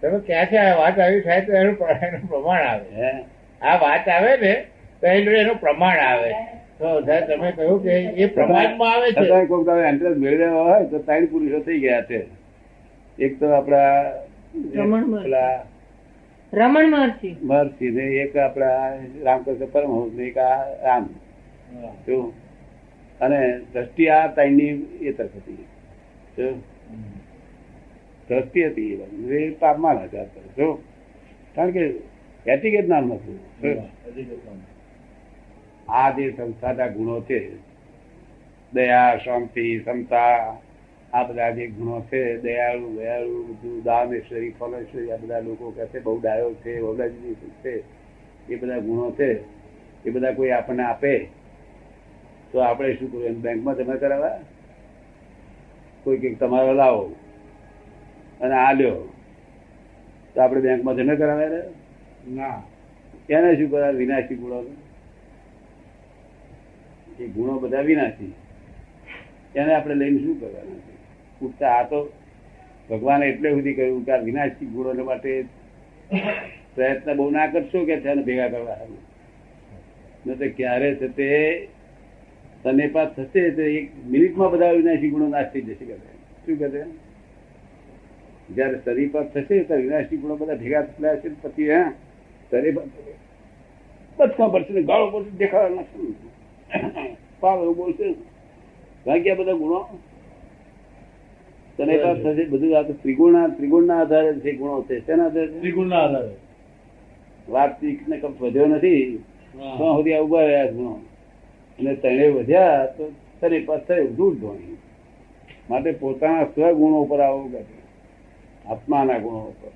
તમે ક્યાં છે? આ વાત આવી થાય તો એનું એનું પ્રમાણ આવે. આ વાત આવે ને તો એનું એનું પ્રમાણ આવે. તો તમે કહ્યું કે એ પ્રમાણમાં આવે છે. છતાંય કોઈક દાડો મેળવ્યો હોય તો ત્રણ પુરુષો થઈ ગયા છે. એક તો આપડા પેલા રમણ મહર્ષિ. મહર્ષિ ને એક આપડા રામકૃષ્ણ પરમહંસ ને એક આ રામ. અને દ્રષ્ટિ આ ત્રણની એ તરફ હતી. શું? હતી એ પાપમાં હતા જો કારણ કે એટીકેટ નામ નથી. આ જે સંસ્થાના ગુણો છે દયા શાંતિ ક્ષમતા આ બધા જે ગુણો છે દયાળુ દયાળુ બધું દાનેશ્વરી ફલેશ્વરી આ બધા લોકો કહે છે બહુ ડાયો છે બહુડાજી છે એ બધા ગુણો છે એ બધા કોઈ આપણને આપે તો આપણે શું કરવું? એમ બેંકમાં જમા કરાવવા? કોઈ કંઈક તમારો લાવો. અને આ લ્યો. તો આપણે બેંકમાં જમા કરાવે રે ના. એને શું કરાવે વિનાશી ગુણો એ ગુણો બધા વિનાશી. એને આપણે લઈને શું કરવાના છે? ઉઠતા આ તો ભગવાને એટલે સુધી કહ્યું કે આ વિનાશી ગુણો માટે પ્રયત્ન બહુ ના કરશો કે તેને ભેગા કરવા ન તો ક્યારે છે તે તને પાસ થશે તો એક મિનિટમાં બધા વિનાશી ગુણો નાશ થઈ જશે કે શું કહે જયારે શરીર પર થશે ત્યારે વિનાશી ગુણો બધા ભેગા થયા છે પછી હા? શરીર પર બચકા પડશે ને ગાળો પડશે દેખાવા નાખશે પાવ એવું બોલશે ભાગ્યા બધા ગુણો? તને પાસ થશે બધું આ તો ત્રિગુણના ત્રિગુણના આધારે જે ગુણો છે તેના આધારે છે. ત્રિગુણના આધારે. વાર્ષિક ને કપ વધ્યો નથી. તો સુધી આ ઊભા રહ્યા ગુણો. અને તણે વધ્યા તો શરીર પાસ થયું દૂર ધોણી. માટે પોતાના સ્વગુણો ઉપર આવવું કે છે. આત્માના ગુણો ઉપર.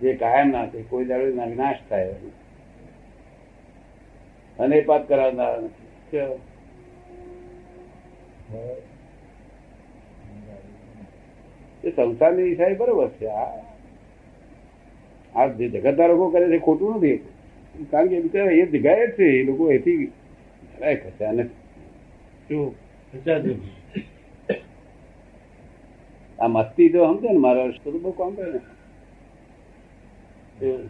જે કાયમ ના થાય કોઈ દાડો ના વિનાશ થાય અને પાત કરાવનારા નથી. એ સંસારની ઈચ્છા બરોબર છે. આ આ જે જગતના લોકો કરે છે ખોટું નથી. કારણ કે બિચારા એ જગ્યાએ જ છે એ લોકો એથી જરાય ખસ્યા નથી. શું આ મસ્તી જો સમજે ને મારા તો બહુ કામ કરે ને શું?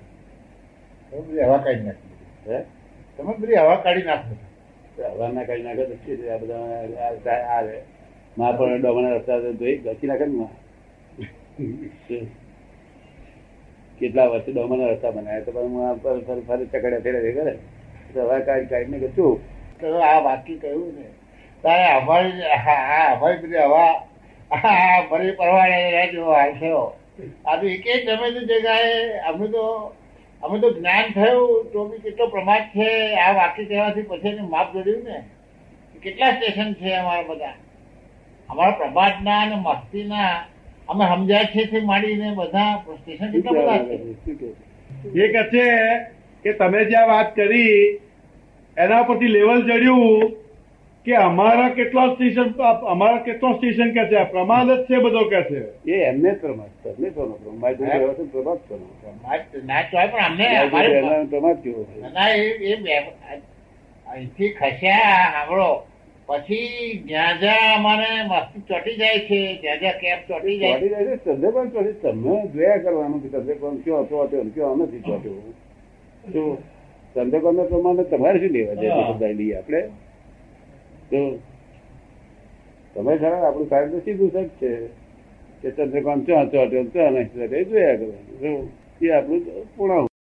તમે બધી હવા કાઢી નાખી તમે બધી હવા કાઢી નાખો હવાના કાઢી નાખે તો શું આ બધા આ- આ માં પણ ડોમાના રસ્તા તો ઘસી નાખે ને કેટલા વર્ષે ડોમાના રસ્તા બનાવ્યા તો પણ હું ફરી ફરી ચકડ્યા ફેરે કરે હવા કાઢી કાઢીને કે શું આ વાક્ય કહ્યું ને તારે અમારી હા અમારી બધી હવા આ ફરી પરવાડે રહેજો હાલ થયો આ તો એક ગમે તે જગ્યાએ અમે તો અમે તો જ્ઞાન થયું તો બી કેટલો પ્રમાદ છે આ વાક્ય કહેવાથી પછી એનું માપ જોડ્યું ને. કેટલા સ્ટેશન છે અમારા બધા? અમારા પ્રભાતના અને મસ્તીના અમે સમજાય છે તે માંડીને બધા સ્ટેશન કેટલા બધા છે? એ કહે છે કે તમે જે વાત કરી એના પરથી લેવલ ચડ્યું કે અમારા કેટલા સ્ટેશન અમારા કેટલો સ્ટેશન કે છે? પ્રમાદ જ છે બધો કે છે. એ એમને પ્રમાદ તમને કોનો પ્રમાદ પ્રમાદ કોનો પ્રમાદ ના ચોય પણ અમને પ્રમાદ અમારે રહેનારનો પ્રમાદ કેવો? ના એ અહીંથી ખસ્યા સાંભળો. પછી જ્યાં જ્યાં અમારે મસ્તી ચોટી જાય છે જ્યાં જ્યાં કેપ ચોટી જાય ચોટી જાય છે, ચંદ્રકોણ ચોટી. તમે જોયા કરવાનું કે ચંદ્રકોણ કયો ચોટ્યો ને કયો નથી ચોટ્યો. શું? ચંદ્રકોણ નો પ્રમાણે તમારે શું લેવા છે બધા લઈએ આપણે તમે ખરા આપણું સાહેબ તો સીધું સાહેબ છે. કે ચંદ્રકાંત ચો ચોટ્યો ને ચો નથી ચોટ્યો એ જોયા શું? એ આપણું પૂર્ણ